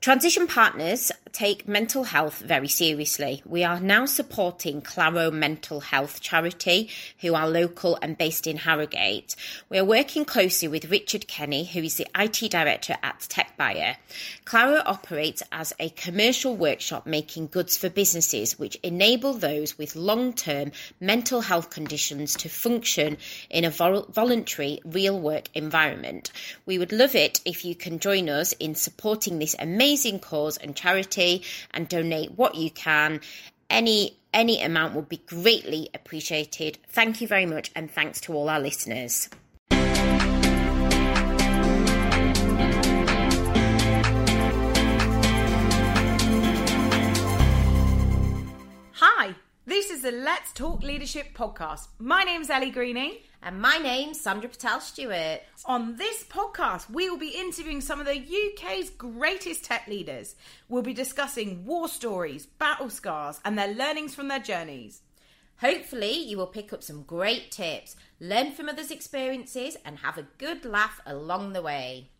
Transition Partners take mental health very seriously. We are now supporting Claro Mental Health Charity, who are local and based in Harrogate. We are working closely with Richard Kenny, who is the IT director at TechBuyer. Claro operates as a commercial workshop making goods for businesses, which enable those with long term mental health conditions to function in a vol- voluntary real work environment. We would love it if you can join us in supporting this amazing amazing cause and charity and donate what you can. Any any amount would be greatly appreciated. Thank you very much and thanks to all our listeners. Hi, this is the Let's Talk Leadership podcast. My name's Elly Greening. And my name's Sandra Patel Stewart. On this podcast, we will be interviewing some of the UK's greatest tech leaders. We'll be discussing war stories, battle scars, and their learnings from their journeys. Hopefully, you will pick up some great tips, learn from others' experiences, and have a good laugh along the way.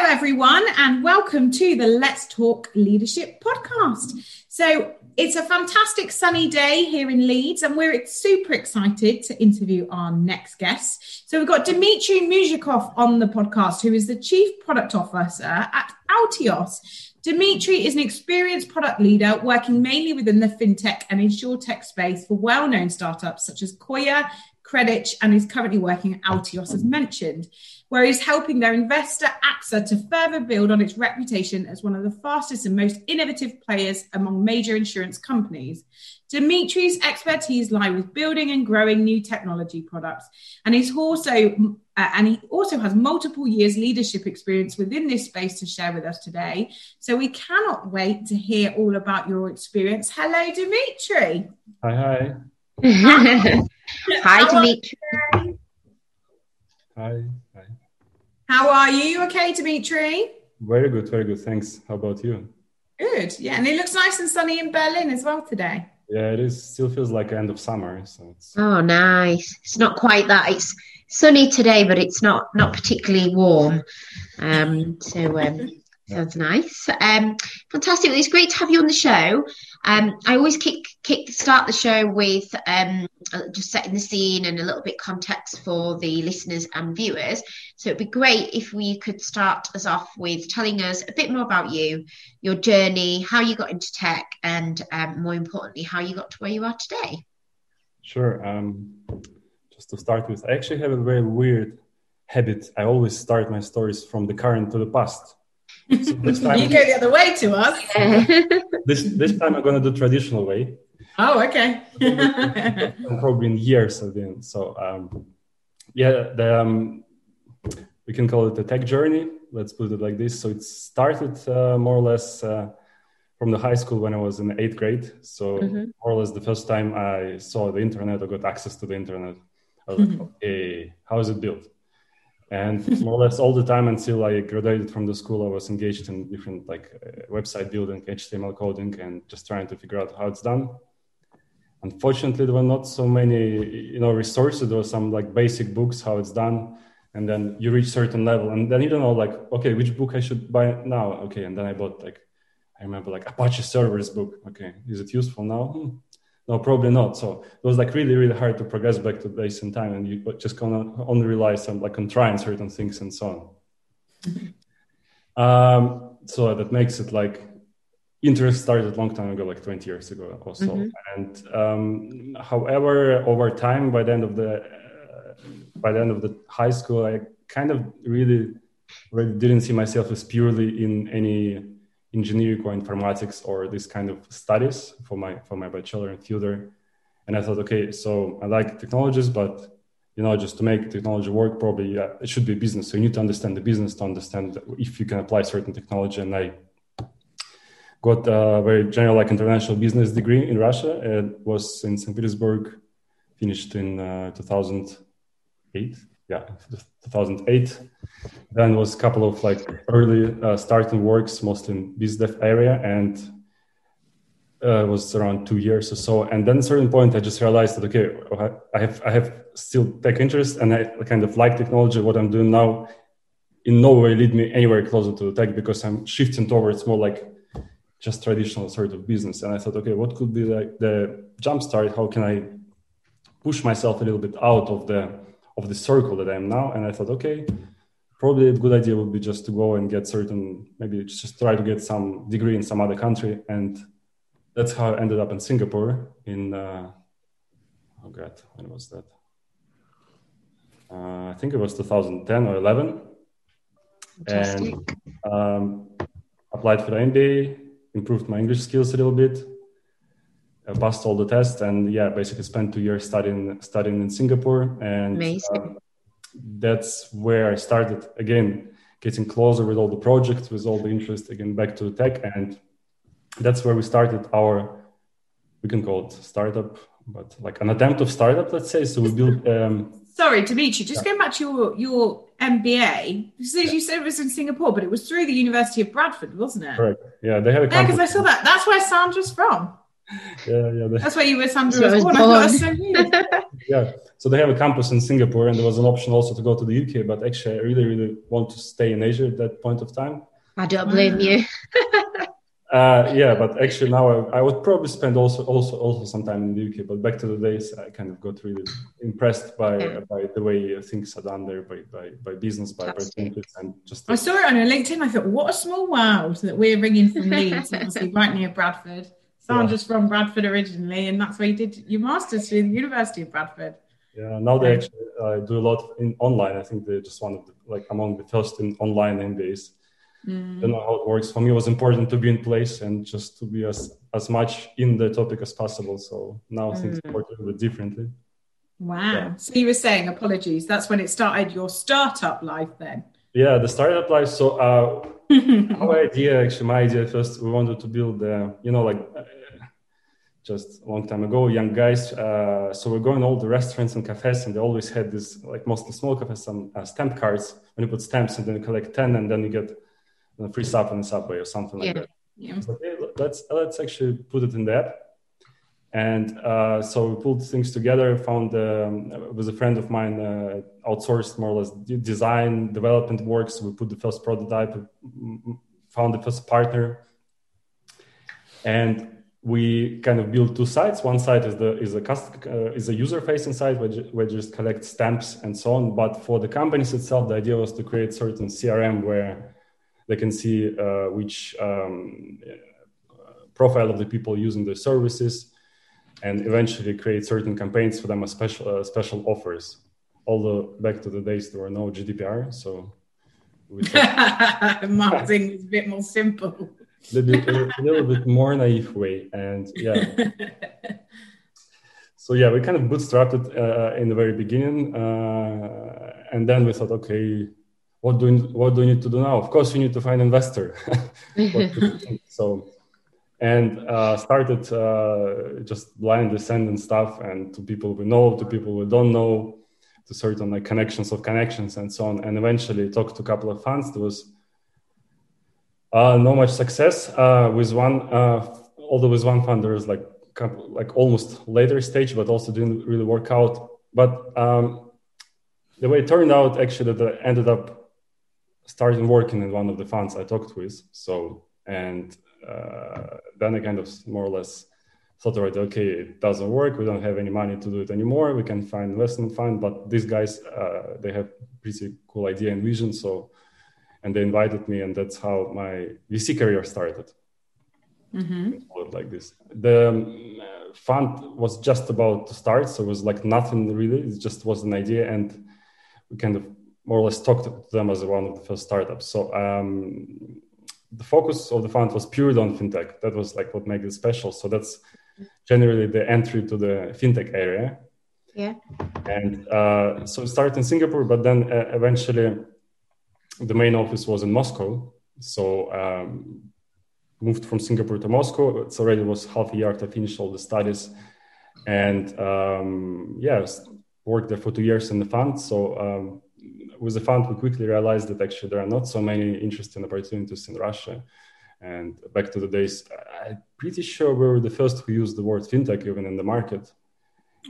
Hello, everyone, and welcome to the Let's Talk Leadership podcast. So, it's a fantastic sunny day here in Leeds, and we're super excited to interview our next guest. So, we've got Dmitry Muzhikov on the podcast, who is the Chief Product Officer at Alteos. Dmitry is an experienced product leader working mainly within the fintech and insurtech space for well known startups such as Coya, Kreditech, and is currently working at Alteos, as mentioned where he's helping their investor AXA to further build on its reputation as one of the fastest and most innovative players among major insurance companies. Dmitry's expertise lie with building and growing new technology products, and he's also uh, and he also has multiple years leadership experience within this space to share with us today. So we cannot wait to hear all about your experience. Hello, Dimitri. Hi, hi. hi, Dmitry. Hi. Hi. How are you? You okay, Dmitry? Very good, very good. Thanks. How about you? Good. Yeah, and it looks nice and sunny in Berlin as well today. Yeah, it is. Still feels like end of summer. So it's... Oh, nice. It's not quite that. It's sunny today, but it's not not particularly warm. Um, so um, sounds nice. Um, fantastic. Well, it's great to have you on the show. Um, I always kick kick start the show with um, just setting the scene and a little bit context for the listeners and viewers. So it'd be great if we could start us off with telling us a bit more about you, your journey, how you got into tech, and um, more importantly, how you got to where you are today. Sure. Um, just to start with, I actually have a very weird habit. I always start my stories from the current to the past. So this time, you go the other way to us. this this time I'm gonna do traditional way. Oh, okay. probably in years of been so. Um, yeah, the, um, we can call it a tech journey. Let's put it like this. So it started uh, more or less uh, from the high school when I was in eighth grade. So mm-hmm. more or less the first time I saw the internet or got access to the internet, I was mm-hmm. like, okay, how is it built? And more or less all the time until i graduated from the school i was engaged in different like uh, website building html coding and just trying to figure out how it's done. Unfortunately there were not so many you know resources. There were some like basic books how it's done. And then you reach certain level. And then you don't know like okay which book i should buy now? Okay and then i bought like i remember like apache servers book. Okay is it useful now? Hmm no, probably not. So it was like really, really hard to progress back to base in time, and you just can only rely on like on trying certain things and so on. um, so that makes it like interest started a long time ago, like 20 years ago or so. Mm-hmm. And um, however, over time, by the end of the uh, by the end of the high school, I kind of really, really didn't see myself as purely in any engineering or informatics or this kind of studies for my for my bachelor and tutor and i thought okay so i like technologies but you know just to make technology work probably yeah, it should be business. So you need to understand the business to understand if you can apply certain technology. And i got a very general like international business degree in russia it was in st petersburg finished in uh, 2008 yeah 2008 then was a couple of like early uh, starting works mostly in bizdev area and uh, was around two years or so. And then at a certain point, I just realized that okay, I have I have still tech interest, and I kind of like technology. What I'm doing now, in no way lead me anywhere closer to tech because I'm shifting towards more like just traditional sort of business. And I thought, okay, what could be like the jump start? How can I push myself a little bit out of the of the circle that I am now? And I thought, okay, probably a good idea would be just to go and get certain maybe just try to get some degree in some other country and that's how I ended up in Singapore in uh, oh god when was that uh, I think it was 2010 or 11 and um, applied for the MBA improved my English skills a little bit passed all the tests and yeah basically spent two years studying studying in Singapore and Amazing. Uh, that's where I started again getting closer with all the projects, with all the interest again back to tech, and that's where we started our we can call it startup, but like an attempt of startup, let's say. So we built. Um, Sorry, Dmitry, just yeah. going back to your your MBA. So yeah. you said it was in Singapore, but it was through the University of Bradford, wasn't it? Correct. Yeah, they had a. Yeah, because I saw that. That's where Sandra's from. Yeah, yeah. That's why you were, Sandra. was born. I so yeah. So they have a campus in Singapore, and there was an option also to go to the UK. But actually, I really, really want to stay in Asia at that point of time. I don't blame you. uh, yeah, but actually now I, I, would probably spend also also also some time in the UK. But back to the days, I kind of got really impressed by yeah. by the way things are done there, by by, by business, by opportunities, and just. I saw it on LinkedIn. I thought, what a small world that we're ringing from Leeds, obviously right near Bradford. Yeah. I'm just from Bradford originally, and that's where you did your masters through the University of Bradford. Yeah, now they actually uh, do a lot in online. I think they're just one of the like among the first in online MBAs. Mm. I don't know how it works. For me, it was important to be in place and just to be as as much in the topic as possible. So now mm. things work a little bit differently. Wow. Yeah. So you were saying, apologies. That's when it started your startup life, then. Yeah, the startup life. So uh, our idea, actually, my idea first, we wanted to build, uh, you know, like just a long time ago, young guys. Uh, so we're going all the restaurants and cafes, and they always had this, like mostly small cafes, some uh, stamp cards. When you put stamps, and then you collect ten, and then you get you know, free stuff in the subway or something like yeah. that. Yeah. So, okay, let's let's actually put it in the app. And uh, so we pulled things together. Found um, with a friend of mine, uh, outsourced more or less design development works. We put the first prototype, found the first partner, and we kind of build two sites. One site is the is a cust- uh, is a user facing site where, where just collect stamps and so on. But for the companies itself, the idea was to create certain CRM where they can see uh, which um, profile of the people using the services, and eventually create certain campaigns for them as special uh, special offers. Although back to the days there were no GDPR, so marketing is a bit more simple a little, a little bit more naive way. And yeah. so yeah, we kind of bootstrapped it uh, in the very beginning. Uh, and then we thought, okay, what do, we, what do we need to do now? Of course, we need to find investor. so, and uh, started uh, just blindly sending stuff and to people we know, to people we don't know, to certain like connections of connections and so on. And eventually talked to a couple of funds. There was uh, not much success uh, with one, uh, although with one fund is like like almost later stage, but also didn't really work out. But um, the way it turned out, actually, that I ended up starting working in one of the funds I talked with. So and uh, then I kind of more or less thought, right, okay, it doesn't work. We don't have any money to do it anymore. We can find investment fund, but these guys, uh, they have pretty cool idea and vision. So and they invited me, and that's how my VC career started. Mm-hmm. Like this, the um, fund was just about to start, so it was like nothing really. It just was an idea, and we kind of more or less talked to them as one of the first startups. So um, the focus of the fund was purely on fintech. That was like what made it special. So that's generally the entry to the fintech area. Yeah. And uh, so it started in Singapore, but then uh, eventually the main office was in Moscow. So um, moved from Singapore to Moscow. It's already was half a year after I finished all the studies, and um, yeah, worked there for two years in the fund. So um, with the fund, we quickly realized that actually there are not so many interesting opportunities in Russia, And back to the days, I'm pretty sure we were the first who used the word fintech even in the market.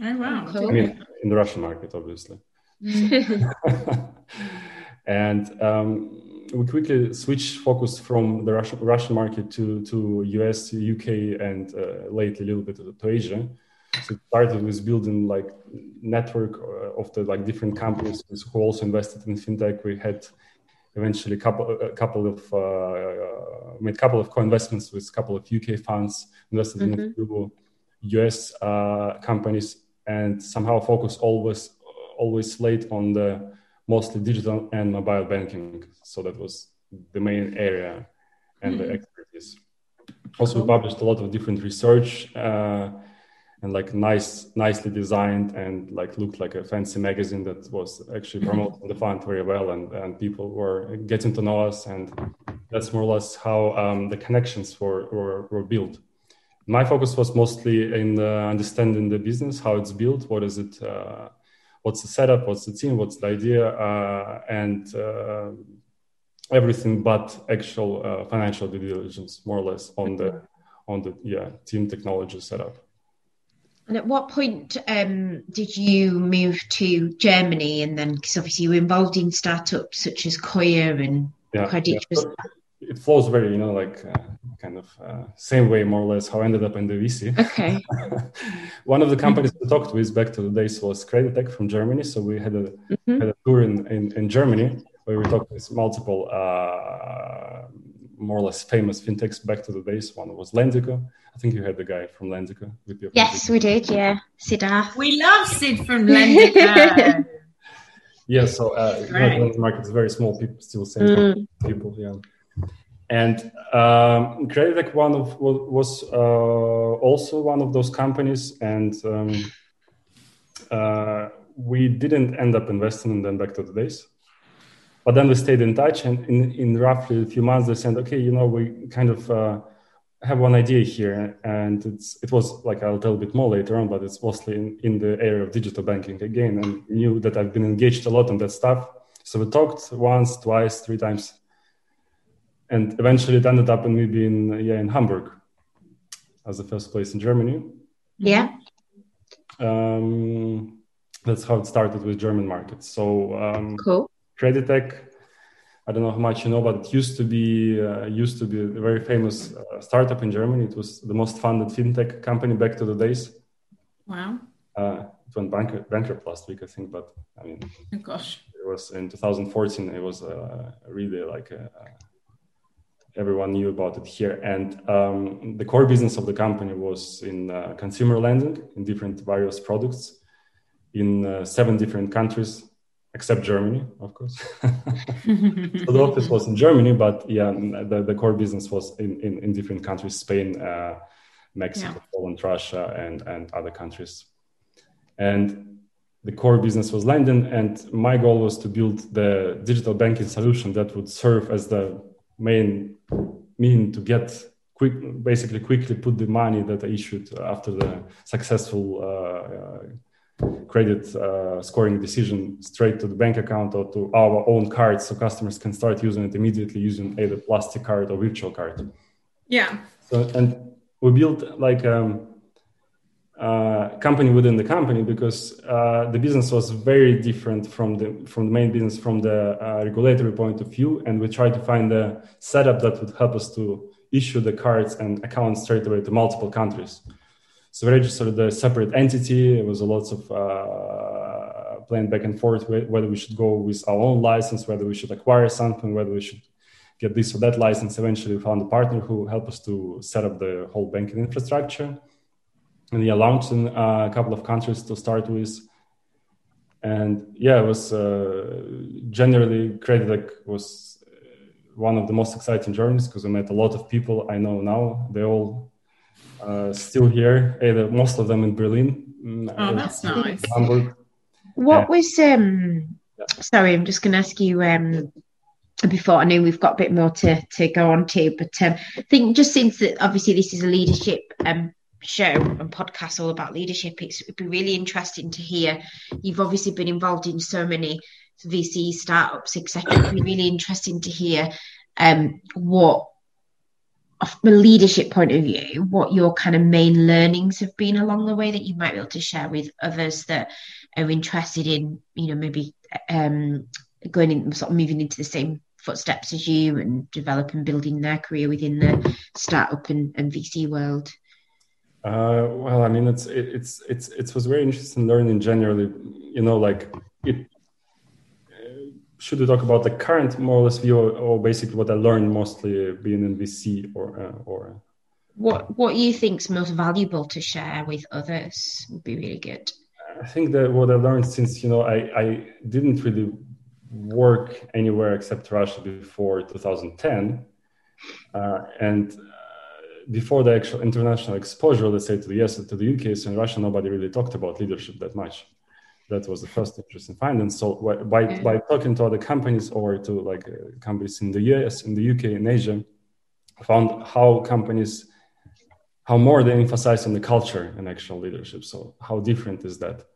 Oh wow! I mean, in the Russian market, obviously. and um, we quickly switched focus from the Russian, Russian market to, to US, UK, and uh, lately a little bit to Asia. So it started with building like network uh, of the like different companies who also invested in fintech. We had eventually a couple a couple of uh, uh made a couple of co-investments with a couple of UK funds, invested mm-hmm. in a few US uh, companies, and somehow focus always always late on the mostly digital and mobile banking. So that was the main area and mm-hmm. the expertise. Also, we published a lot of different research uh, and like nice, nicely designed and like looked like a fancy magazine that was actually mm-hmm. promoting the fund very well, and, and people were getting to know us, and that's more or less how um, the connections were, were, were built. My focus was mostly in uh, understanding the business, how it's built, what is it. Uh, what's the setup, what's the team, what's the idea, uh, and uh, everything but actual uh, financial due diligence, more or less on the on the yeah team technology setup. And at what point um, did you move to Germany? And then, because obviously you were involved in startups such as Coya and yeah, Credit. Yeah. It flows very, you know, like uh, kind of uh, same way more or less how I ended up in the VC. Okay. One of the companies we talked with back to the days was Kreditech from Germany. So we had a, mm-hmm. had a tour in, in, in, Germany where we talked with multiple uh, more or less famous fintechs back to the days. One was Lendico. I think you had the guy from Lendico with your Yes, we did. Yeah, Siddharth. We love Sid from Lendico. yeah, so uh, right. market is very small. People still same mm. people. Yeah and um, Kreditech one of was uh, also one of those companies, and um, uh, we didn't end up investing in them back to the days. But then we stayed in touch, and in, in roughly a few months, they said, "Okay, you know, we kind of uh, have one idea here, and it's it was like I'll tell a bit more later on, but it's mostly in, in the area of digital banking again, and knew that I've been engaged a lot on that stuff. So we talked once, twice, three times and eventually it ended up in me being yeah in Hamburg as the first place in Germany. Yeah. Um, that's how it started with German markets. So um, cool. Kreditech, I don't know how much you know, but it used to be uh, used to be a very famous uh, startup in Germany. It was the most funded fintech company back to the days. Wow. Uh, it went bankrupt, bankrupt last week, I think, but I mean, oh, gosh, it was in 2014. It was uh, really like a, a everyone knew about it here. And um, the core business of the company was in uh, consumer lending in different various products in uh, seven different countries, except Germany, of course. so the office was in Germany, but yeah, the, the core business was in, in, in different countries, Spain, uh, Mexico, yeah. Poland, Russia, and, and other countries. And the core business was lending, and my goal was to build the digital banking solution that would serve as the main mean to get quick, basically quickly put the money that I issued after the successful uh, uh, credit uh, scoring decision straight to the bank account or to our own card, so customers can start using it immediately using either plastic card or virtual card. Yeah. So and we built like um, uh, company within the company because uh, the business was very different from the from the main business from the uh, regulatory point of view, and we tried to find a setup that would help us to issue the cards and accounts straight away to multiple countries. So we registered a separate entity. It was a lots of uh, playing back and forth whether we should go with our own license, whether we should acquire something, whether we should get this or that license. Eventually, we found a partner who helped us to set up the whole banking infrastructure and yeah, launched in uh, a couple of countries to start with. And yeah, it was uh, generally Kreditech was uh, one of the most exciting journeys because I met a lot of people I know now. They're all uh, still here, either most of them in Berlin. Mm, oh, that's nice. Hamburg. What was um? Yeah. Sorry, I'm just going to ask you um before I know we've got a bit more to, to go on to, but um, I think just since that obviously this is a leadership um, show and podcast all about leadership. It's, it'd be really interesting to hear. You've obviously been involved in so many VC startups, etc. It'd be really interesting to hear um, what from a leadership point of view, what your kind of main learnings have been along the way that you might be able to share with others that are interested in, you know, maybe um, going in, sort of moving into the same footsteps as you and developing, building their career within the startup and, and VC world? Uh, well, I mean, it's it, it's it's it was very interesting learning generally. You know, like it. Uh, should we talk about the current more or less view, or basically what I learned mostly being in VC, or uh, or what what you think's most valuable to share with others would be really good. I think that what I learned since you know I I didn't really work anywhere except Russia before 2010, uh, and before the actual international exposure, let's say to the US and to the UK, so in Russia, nobody really talked about leadership that much. That was the first interesting finding. So by, yeah. by talking to other companies or to like uh, companies in the US, in the UK, in Asia, I found how companies, how more they emphasize on the culture and actual leadership. So how different is that?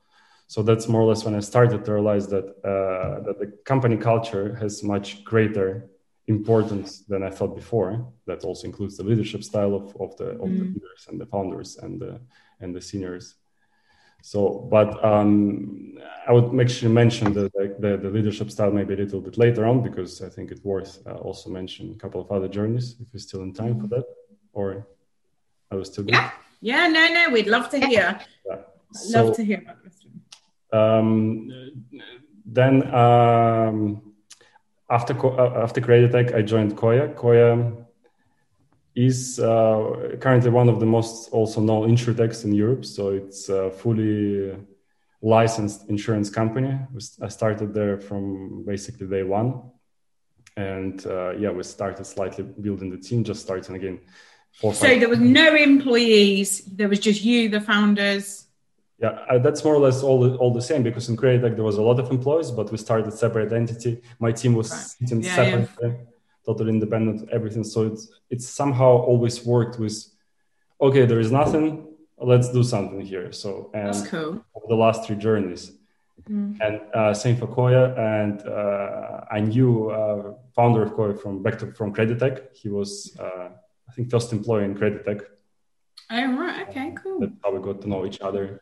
So that's more or less when I started to realize that uh, that the company culture has much greater importance than I thought before. That also includes the leadership style of, of the of mm. the leaders and the founders and the and the seniors. So, but um, I would make sure mention the, the, the leadership style maybe a little bit later on because I think it's worth uh, also mention a couple of other journeys if we're still in time for that, or I was still good. Yeah, yeah, no, no, we'd love to hear. Yeah. So, love to hear about this. Um, then. Um, after uh, after Kreditech, I joined Coya. Coya is uh, currently one of the most also known insurtechs in Europe. So it's a fully licensed insurance company. I started there from basically day one, and uh, yeah, we started slightly building the team, just starting again. so there was no employees. There was just you, the founders. Yeah, uh, that's more or less all the, all the same because in Kreditech there was a lot of employees, but we started separate entity. My team was right. sitting yeah, separate, yeah. totally independent, everything. So it's it's somehow always worked with, okay, there is nothing, let's do something here. So and that's cool. Over the last three journeys, mm. and uh, same for Coya. And uh, I knew uh, founder of Coya from back to from Kreditech. He was uh, I think first employee in Kreditech. Oh right, okay, cool. That's how we got to know each other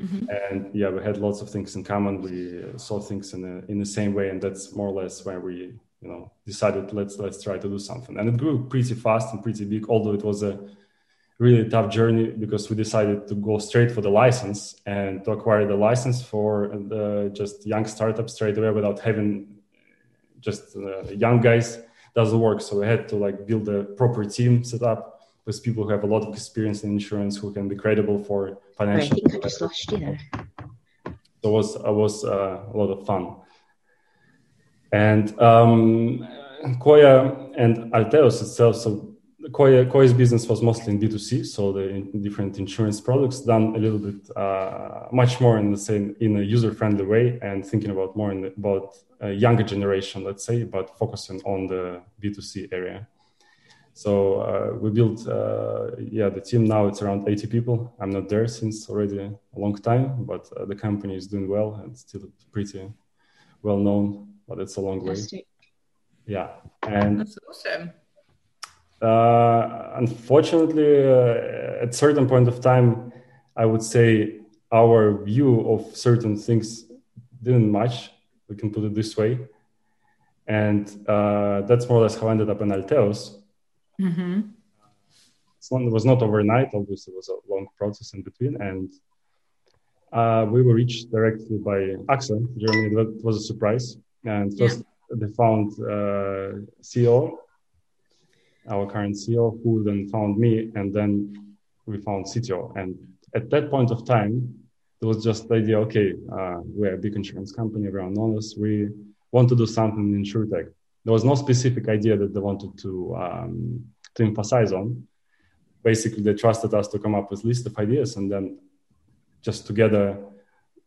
Mm-hmm. And yeah, we had lots of things in common. We saw things in the in the same way, and that's more or less where we you know decided let's let's try to do something. And it grew pretty fast and pretty big, although it was a really tough journey because we decided to go straight for the license and to acquire the license for the just young startup straight away without having just uh, young guys doesn't work so we had to like build a proper team set up with people who have a lot of experience in insurance who can be credible for financial. I think I just lost you there. So it was it was uh, a lot of fun. And um, Coya and Alteos itself. So Coya, Coya's business was mostly in B2C, so the different insurance products done a little bit uh, much more in the same in a user-friendly way and thinking about more in the, about a younger generation, let's say, but focusing on the B2C area. So uh, we built, uh, yeah, the team now it's around 80 people. I'm not there since already a long time, but uh, the company is doing well and still pretty well known. But it's a long Fantastic. way. Yeah, and that's awesome. Uh, unfortunately, uh, at certain point of time, I would say our view of certain things didn't match. We can put it this way, and uh, that's more or less how I ended up in Alteos Mm-hmm. it was not overnight. Obviously, it was a long process in between, and uh, we were reached directly by AXA Germany. That was a surprise. And first, yeah. they found uh, CEO, our current CEO, who then found me, and then we found CTO. And at that point of time, there was just the idea: okay, uh, we're a big insurance company, everyone knows us. We want to do something in insurtech there was no specific idea that they wanted to um, to emphasize on. Basically, they trusted us to come up with list of ideas and then just together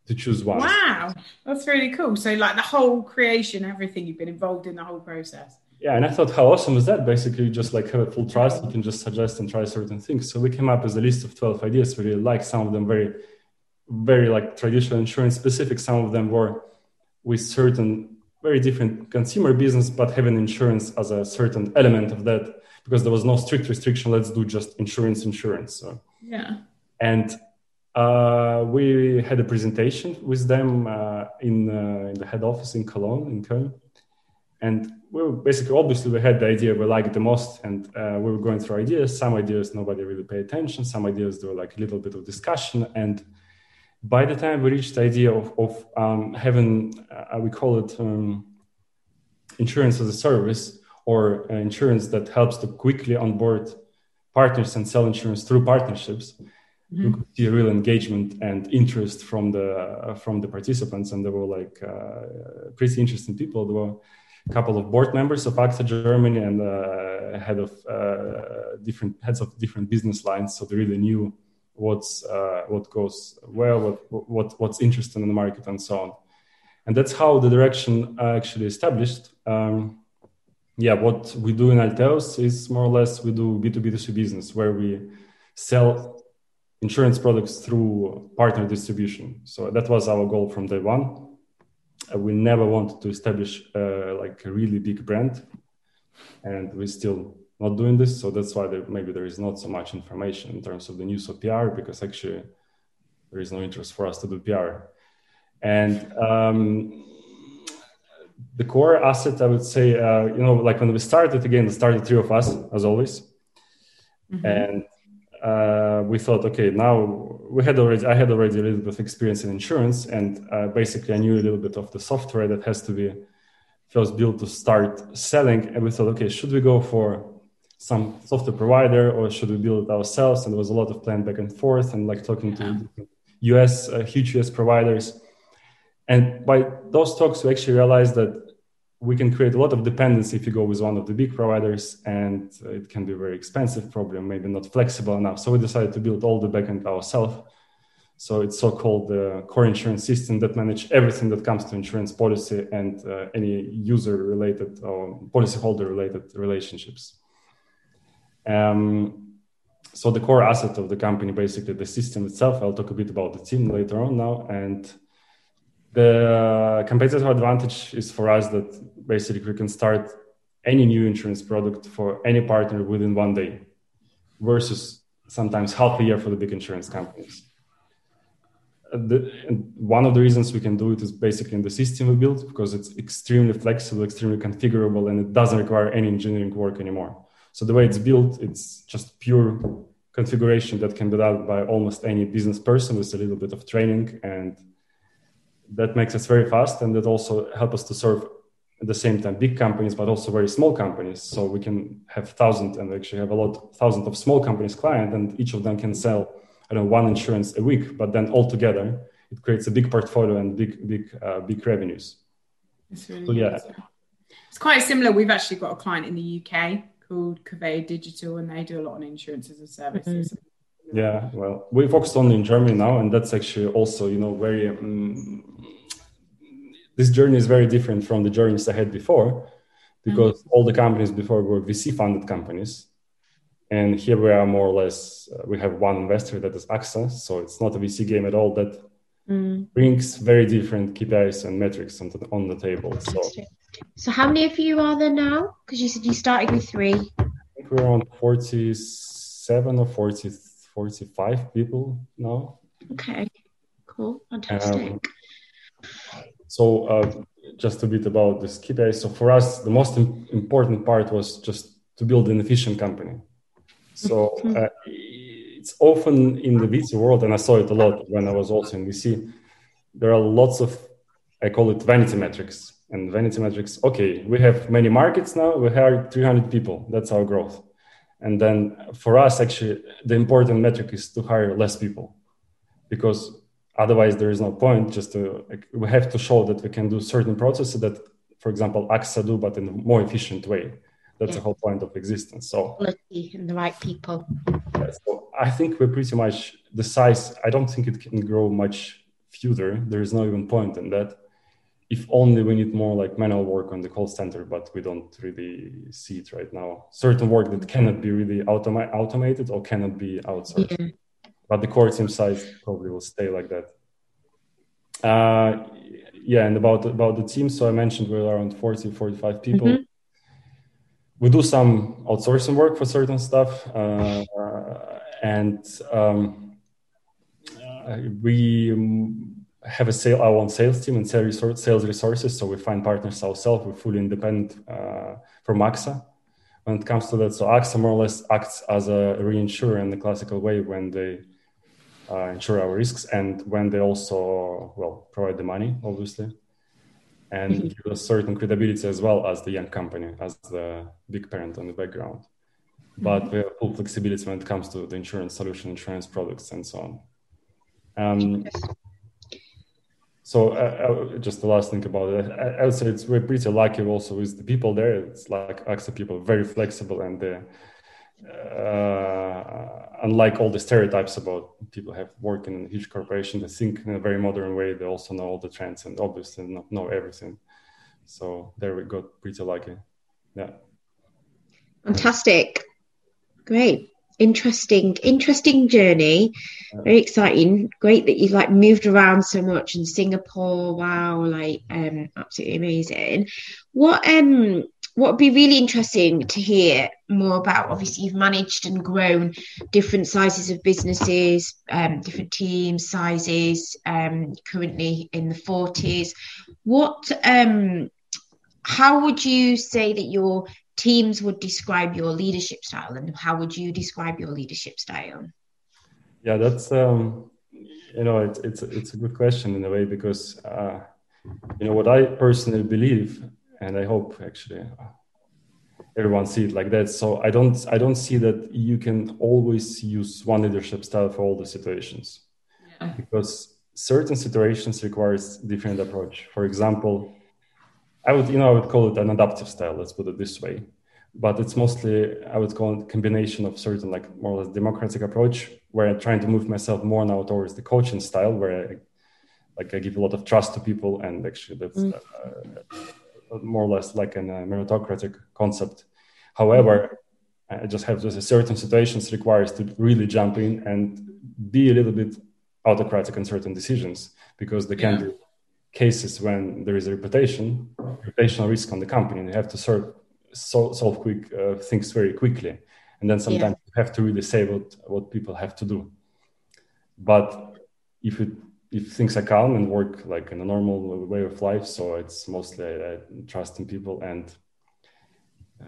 to choose one. Wow, that's really cool. So, like the whole creation, everything you've been involved in the whole process. Yeah, and I thought, how awesome is that? Basically, you just like have a full trust, you can just suggest and try certain things. So we came up with a list of twelve ideas. We really like some of them very, very like traditional insurance specific. Some of them were with certain very different consumer business, but having insurance as a certain element of that because there was no strict restriction. Let's do just insurance, insurance. So, yeah. And uh, we had a presentation with them uh, in, uh, in the head office in Cologne, in Köln. And we were basically, obviously, we had the idea we liked the most, and uh, we were going through ideas. Some ideas nobody really paid attention. Some ideas there were like a little bit of discussion. And by the time we reached the idea of, of um, having, uh, we call it um, insurance as a service or uh, insurance that helps to quickly onboard partners and sell insurance through partnerships, mm-hmm. we could see a real engagement and interest from the uh, from the participants, and there were like uh, pretty interesting people. There were a couple of board members of AXA Germany and uh, head of uh, different heads of different business lines, so they really knew what's uh, what goes well, what, what what's interesting in the market, and so on. And that's how the direction actually established. Um, yeah, what we do in Alteos is more or less we do B2B2C business where we sell insurance products through partner distribution. So that was our goal from day one. Uh, we never wanted to establish uh, like a really big brand, and we're still not doing this. So that's why there, maybe there is not so much information in terms of the news of PR because actually there is no interest for us to do PR. And um, the core asset, I would say, uh, you know, like when we started again, started three of us as always, mm-hmm. and uh, we thought, okay, now we had already, I had already a little bit of experience in insurance, and uh, basically I knew a little bit of the software that has to be first built to start selling, and we thought, okay, should we go for some software provider or should we build it ourselves? And there was a lot of plan back and forth, and like talking yeah. to US uh, huge US providers and by those talks, we actually realized that we can create a lot of dependency if you go with one of the big providers, and it can be very expensive, probably maybe not flexible enough. So we decided to build all the backend ourselves. So it's so-called the uh, core insurance system that manage everything that comes to insurance policy and uh, any user-related or policyholder-related relationships. Um, so the core asset of the company, basically the system itself. I'll talk a bit about the team later on now, and the competitive advantage is for us that basically we can start any new insurance product for any partner within one day versus sometimes half a year for the big insurance companies. The, one of the reasons we can do it is basically in the system we built because it's extremely flexible, extremely configurable, and it doesn't require any engineering work anymore. So the way it's built, it's just pure configuration that can be done by almost any business person with a little bit of training. And that makes us very fast. And that also help us to serve at the same time big companies but also very small companies. So we can have thousands and actually have a lot thousands of small companies client and each of them can sell i don't know one insurance a week. But then all together it creates a big portfolio and big big uh, big revenues. It's really so, yeah. it's quite similar. We've actually got a client in the uk called Convey Digital and they do a lot on insurance as a service mm-hmm. Yeah, well, we focused on in Germany now, and that's actually also, you know, very. Um, this journey is very different from the journeys I had before, because mm-hmm. all the companies before were VC-funded companies, and here we are more or less. Uh, we have one investor that is AXA, so it's not a VC game at all. That mm. brings very different KPIs and metrics on the, on the table. So, so how many of you are there now? Because you said you started with three. I think we're around forty-seven or forty 45 people now. Okay, cool, fantastic. Um, so, uh, just a bit about this KPI. So, for us, the most important part was just to build an efficient company. So, mm-hmm. uh, it's often in the VC world, and I saw it a lot when I was also in VC. There are lots of, I call it vanity metrics. And vanity metrics, okay, we have many markets now, we hired 300 people. That's our growth and then for us, actually, the important metric is to hire less people because otherwise there is no point just to like, we have to show that we can do certain processes that for example axa do but in a more efficient way that's yeah. the whole point of existence so Lucky and the right people yeah, so i think we're pretty much the size i don't think it can grow much further there is no even point in that if only we need more like manual work on the call center, but we don't really see it right now. Certain work that cannot be really automa- automated or cannot be outsourced. Yeah. But the core team size probably will stay like that. Uh, yeah, and about about the team, so I mentioned we're around 40, 45 people. Mm-hmm. We do some outsourcing work for certain stuff, uh, and um, we have a sale, our own sales team and sales resources. So we find partners ourselves. We're fully independent uh, from AXA when it comes to that. So AXA more or less acts as a reinsurer in the classical way when they uh, insure our risks and when they also well provide the money, obviously, and mm-hmm. give us certain credibility as well as the young company, as the big parent on the background. Mm-hmm. But we have full flexibility when it comes to the insurance solution, insurance products, and so on. Um, so uh, uh, just the last thing about it, I, I, would say it's we're pretty lucky also with the people there. It's like AXA people, very flexible and uh, unlike all the stereotypes about people have worked in a huge corporation, they think in a very modern way. They also know all the trends and obviously not know everything. So there we got pretty lucky. Yeah. Fantastic. Great interesting interesting journey very exciting great that you've like moved around so much in singapore wow like um absolutely amazing what um what would be really interesting to hear more about obviously you've managed and grown different sizes of businesses um, different teams sizes um, currently in the 40s what um, how would you say that your teams would describe your leadership style and how would you describe your leadership style? Yeah that's um you know it's it's it's a good question in a way because uh you know what i personally believe and i hope actually everyone see it like that so i don't i don't see that you can always use one leadership style for all the situations yeah. because certain situations requires different approach for example I would, you know, I would call it an adaptive style. Let's put it this way. But it's mostly, I would call it a combination of certain, like more or less democratic approach, where I'm trying to move myself more now towards the coaching style, where I, like I give a lot of trust to people, and actually that's mm. uh, more or less like a meritocratic concept. However, I just have just certain situations requires to really jump in and be a little bit autocratic in certain decisions because there can yeah. be cases when there is a reputation, reputational risk on the company, and you have to solve, solve quick uh, things very quickly. And then sometimes yeah. you have to really say what, what people have to do. But if it, if things are calm and work like in a normal way of life, so it's mostly uh, trusting people. And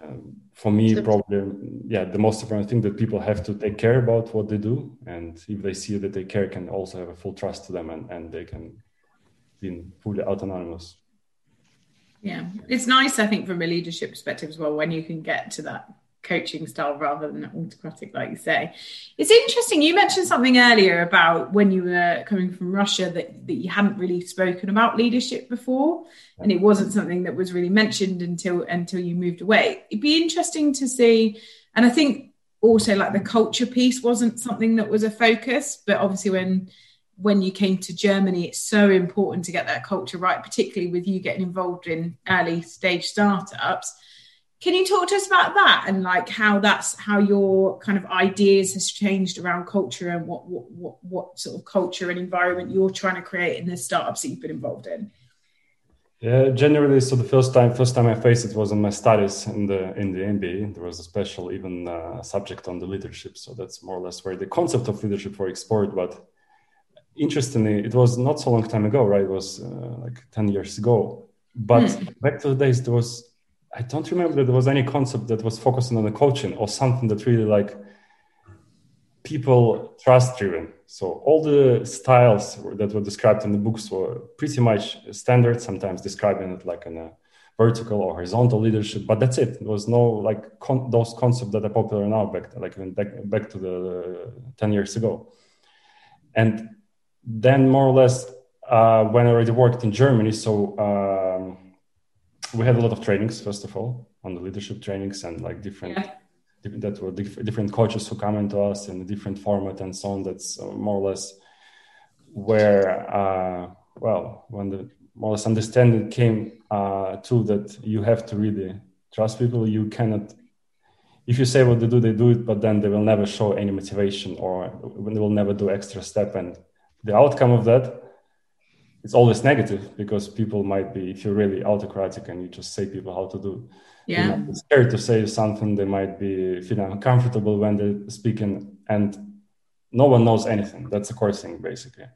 um, for me, so, probably, yeah, the most important thing that people have to take care about what they do. And if they see that they care, can also have a full trust to them and, and they can be fully autonomous. Yeah, it's nice, I think, from a leadership perspective as well, when you can get to that coaching style rather than autocratic, like you say. It's interesting. You mentioned something earlier about when you were coming from Russia that, that you hadn't really spoken about leadership before, and it wasn't something that was really mentioned until until you moved away. It'd be interesting to see, and I think also like the culture piece wasn't something that was a focus, but obviously when when you came to Germany, it's so important to get that culture right, particularly with you getting involved in early stage startups. Can you talk to us about that and like how that's how your kind of ideas has changed around culture and what what what, what sort of culture and environment you're trying to create in the startups that you've been involved in? Yeah, generally, so the first time first time I faced it was in my studies in the in the MBA. There was a special even uh, subject on the leadership, so that's more or less where the concept of leadership for export, but interestingly, it was not so long time ago, right? It was uh, like 10 years ago. But mm. back to the days, there was, I don't remember that there was any concept that was focusing on the coaching or something that really like people trust driven. So all the styles that were described in the books were pretty much standard, sometimes describing it like in a vertical or horizontal leadership, but that's it. There was no like con- those concepts that are popular now back, like back, back to the uh, 10 years ago. And then more or less uh, when I already worked in Germany, so um, we had a lot of trainings first of all on the leadership trainings and like different. Yeah. That were diff- different coaches who come into us in a different format and so on. That's uh, more or less where, uh, well, when the more or less understanding came uh, to that you have to really trust people. You cannot if you say what they do, they do it, but then they will never show any motivation or they will never do extra step. And the outcome of that it's always negative because people might be if you're really autocratic and you just say people how to do yeah. they might be scared to say something they might be feeling uncomfortable when they're speaking and no one knows anything. That's the core thing basically.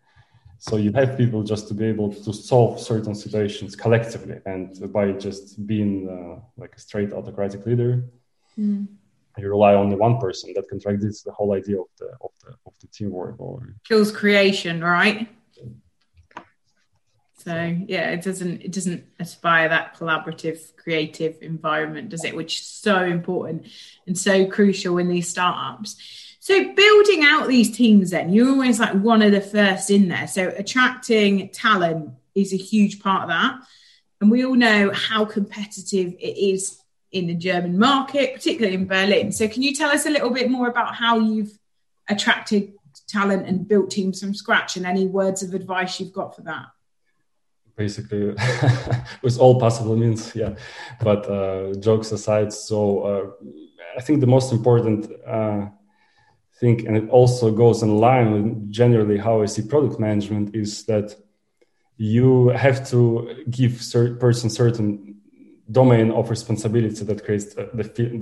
So you have people just to be able to solve certain situations collectively and by just being uh, like a straight autocratic leader mm. you rely on the one person that contradicts the whole idea of the of the of the teamwork or kills creation right so yeah. it doesn't it doesn't aspire that collaborative creative environment does it? Which is so important and so crucial in these startups. So building out these teams then you're always like one of the first in there. So attracting talent is a huge part of that. And we all know how competitive it is in the german market particularly in berlin. So can you tell us a little bit more about how you've attracted talent and built teams from scratch and any words of advice you've got for that basically with all possible means yeah. But uh, jokes aside so uh, i think the most important uh, thing and it also goes in line with generally how i see product management is that you have to give cert- person certain domain of responsibility that creates the,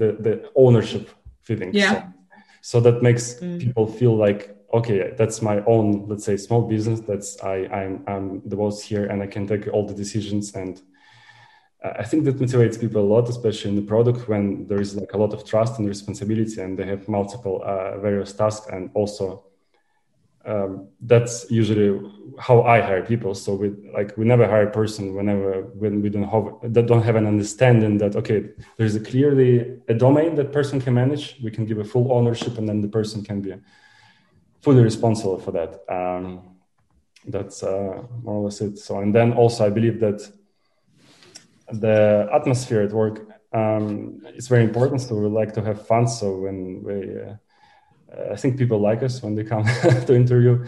the, the ownership feeling yeah. So, so that makes Mm. people feel like okay that's my own let's say small business that's i i'm i'm the boss here and i can take all the decisions and i think that motivates people a lot especially in the product when there is like a lot of trust and responsibility and they have multiple uh, various tasks and also um, that's usually how I hire people. So we like we never hire a person whenever when we don't have that don't have an understanding that okay, there's a clearly a domain that person can manage. We can give a full ownership, and then the person can be fully responsible for that. Um, that's uh, more or less it. So and then also I believe that the atmosphere at work um, is very important. So we like to have fun. So when we uh, I think people like us when they come to interview.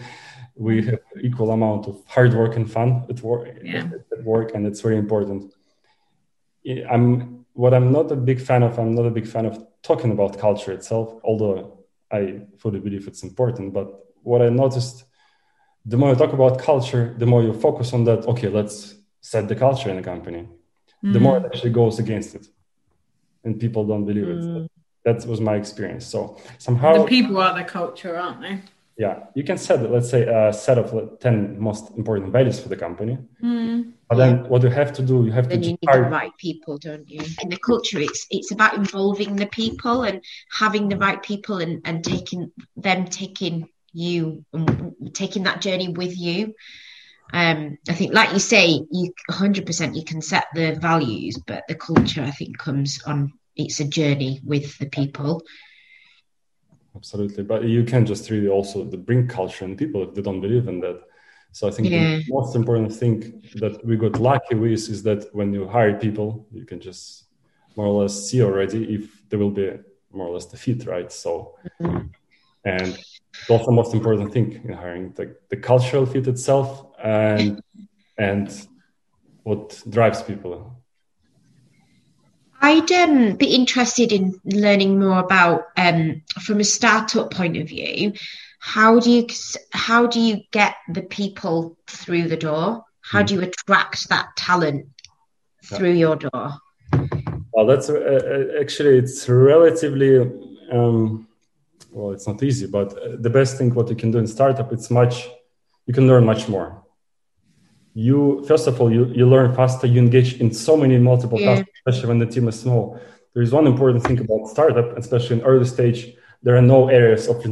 We have equal amount of hard work and fun at work, Yeah. at work, and it's very important. I'm what I'm not a big fan of. I'm not a big fan of talking about culture itself, although I fully believe it's important. But what I noticed, the more you talk about culture, the more you focus on that. Okay, let's set the culture in a company. The more it actually goes against it, and people don't believe it Mm. that was my experience so somehow the people are the culture aren't they yeah you can set let's say a set of like, 10 most important values for the company mm. but then what you have to do you have then to you need the right people, don't you? In the culture, it's it's about involving the people and having the right people and and taking them taking you and taking that journey with you. Um, I think, like you say, you 100% you can set the values, but the culture, I think, comes on. It's a journey with the people. Absolutely. But you can just really also the bring culture and people if they don't believe in that. So i think Yeah. the most important thing that we got lucky with is that when you hire people you can just more or less see already if there will be more or less the fit right? So mm-hmm. and that's the most important thing in hiring the, the cultural fit itself and and what drives people I'd um, be interested in learning more about, um, from a startup point of view, how do you how do you get the people through the door? How do you attract that talent through your door? well that's uh, uh, actually it's relatively um, well it's not easy but uh, the best thing what you can do in startup it's much you can learn much more you first of all you, you learn faster you engage in so many multiple Yeah. tasks especially when the team is small there is one important thing about startup especially in early stage there are no areas of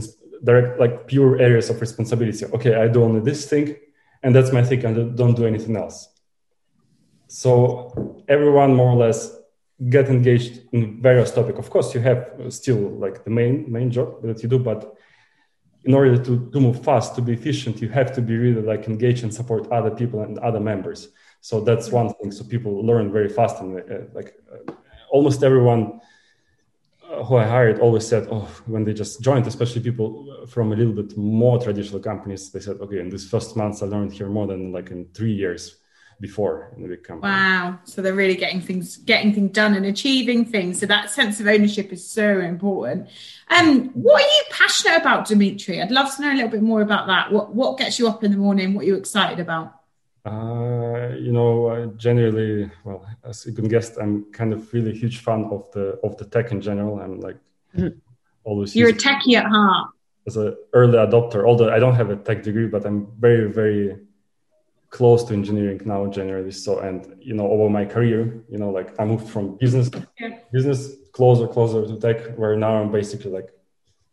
direct like pure areas of responsibility okay i do only this thing and that's my thing and don't do anything else so everyone more or less get engaged in various topics. Of course, you have still like the main main job that you do, but in order to, to move fast, to be efficient, you have to be really like engaged and support other people and other members. So that's one thing. So people learn very fast, and uh, like uh, almost everyone uh, who I hired always said, oh, when they just joined, especially people from a little bit more traditional companies, they said, okay, in these first months, I learned here more than like in three years before in the big company. wow so they're really getting things getting things done and achieving things so that sense of ownership is so important um what are you passionate about Dmitry i'd love to know a little bit more about that what what gets you up in the morning what are you excited about Uh, you know, uh, generally, well, as you can guess, I'm kind of really huge fan of the of the tech in general. I'm like mm-hmm. always. You're a techie at heart. As an early adopter, although I don't have a tech degree, but I'm very, very close to engineering now generally. So, and you know, over my career, you know, like I moved from business, yeah. business closer, closer to tech, where now I'm basically like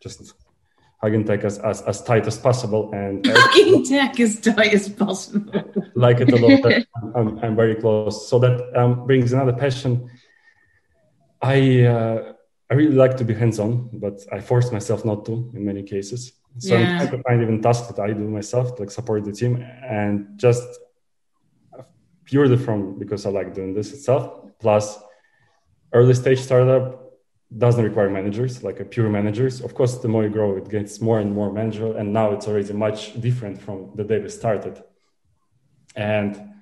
just hugging tech as, as, as tight as possible and hugging tech as tight as possible like it a lot I'm, I'm, very close so that um, brings another passion i uh, i really like to be hands-on but i force myself not to in many cases so yeah. i'm trying to find even tasks that i do myself to like support the team and just purely from because i like doing this itself plus early stage startup doesn't require managers like a pure managers. Of course the more you grow it gets more and more manageable and now it's already much different from the day we started. And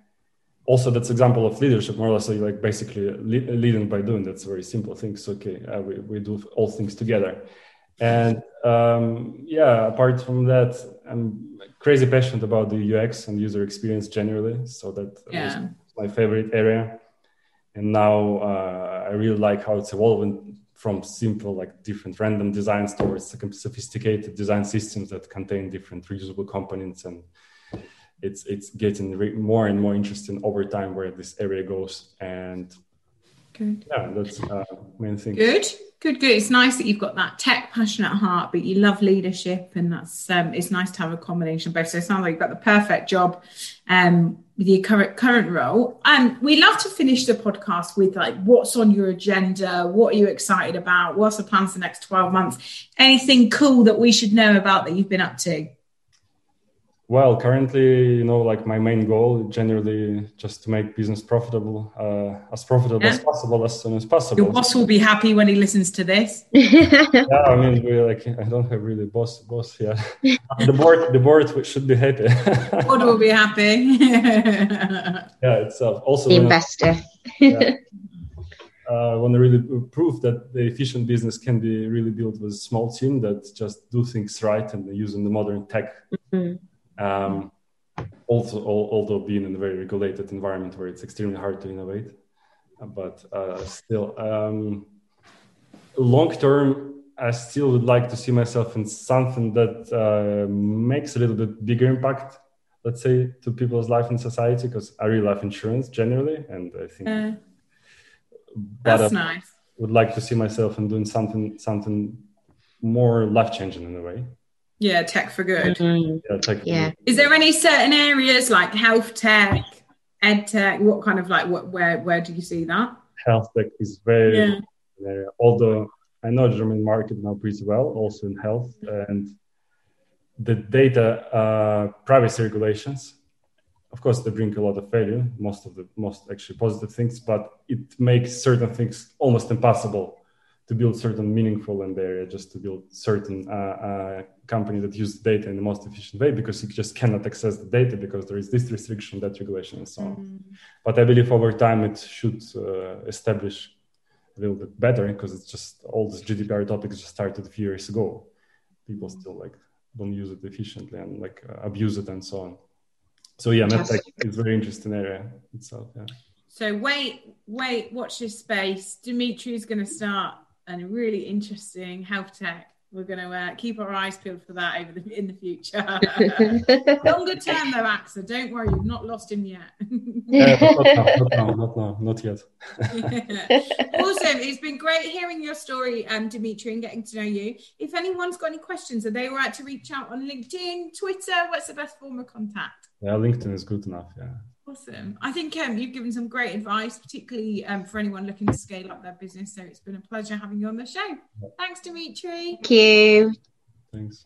also that's example of leadership more or less like basically leading by doing. That's a very simple thing. So okay. Uh, we, we do all things together and um, yeah apart from that i'm crazy passionate about the ux and user experience generally. So that yeah. was my favorite area. And now uh, i really like how it's evolving from simple like different random designs towards sophisticated design systems that contain different reusable components. And it's it's getting re- more and more interesting over time where this area goes. And good. Yeah that's uh, main thing. Good. Good good. It's nice that you've got that tech passion at heart but you love leadership and that's um it's nice to have a combination of both. So it sounds like you've got the perfect job um with your current current role. And we love to finish the podcast with like what's on your agenda, what are you excited about, what's the plans for the next 12 months, anything cool that we should know about that you've been up to? Well, currently, you know, like my main goal generally just to make business profitable, uh, as profitable yeah. as possible, as soon as possible. Your boss will be happy when he listens to this. yeah, I mean, we like I don't have really boss boss here. the board, the board should be happy. board will be happy. yeah, itself uh, also the investor. yeah, uh, want to really prove that the efficient business can be really built with a small team that just do things right and using the modern tech. Mm-hmm um, also, although being in a very regulated environment where it's extremely hard to innovate, but uh, still, um, long term, I still would like to see myself in something that uh, makes a little bit bigger impact, let's say, to people's life in society. Because I really love insurance generally, and I think uh, that's nice. Would like to see myself in doing something something more life changing in a way. Yeah, tech for good. Mm-hmm. Yeah, tech yeah. Is there any certain areas like health tech, ed tech? What kind of like what where where do you see that? Health tech is very yeah. area. Although I know German market now pretty well, also in health and the data uh, privacy regulations. Of course, they bring a lot of value, most of the most actually positive things, but it makes certain things almost impossible to build certain meaningful in the area, just to build certain uh, uh, company that use data in the most efficient way because you just cannot access the data because there is this restriction, that regulation, and so on. Mm. But I believe over time it should uh, establish a little bit better because it's just all this GDPR topics just started a few years ago. People mm. still like don't use it efficiently and like uh, abuse it and so on. So yeah, medtech is very interesting area itself. Yeah. So wait, wait, watch this space. Dmitry is going to start and really interesting health tech. We're going to uh, keep our eyes peeled for that over the, in the future. Longer term, though, AXA, don't worry, you've not lost him yet. yeah, not, now, not now, not now, not yet. awesome. It's been great hearing your story, um, Dmitry, and getting to know you. If anyone's got any questions, are they all right to reach out on LinkedIn, Twitter? What's the best form of contact? Yeah, LinkedIn is good enough. Yeah. Awesome. I think um, you've given some great advice, particularly um, for anyone looking to scale up their business. So it's been a pleasure having you on the show. Thanks, Dmitry. Thank you. Thanks.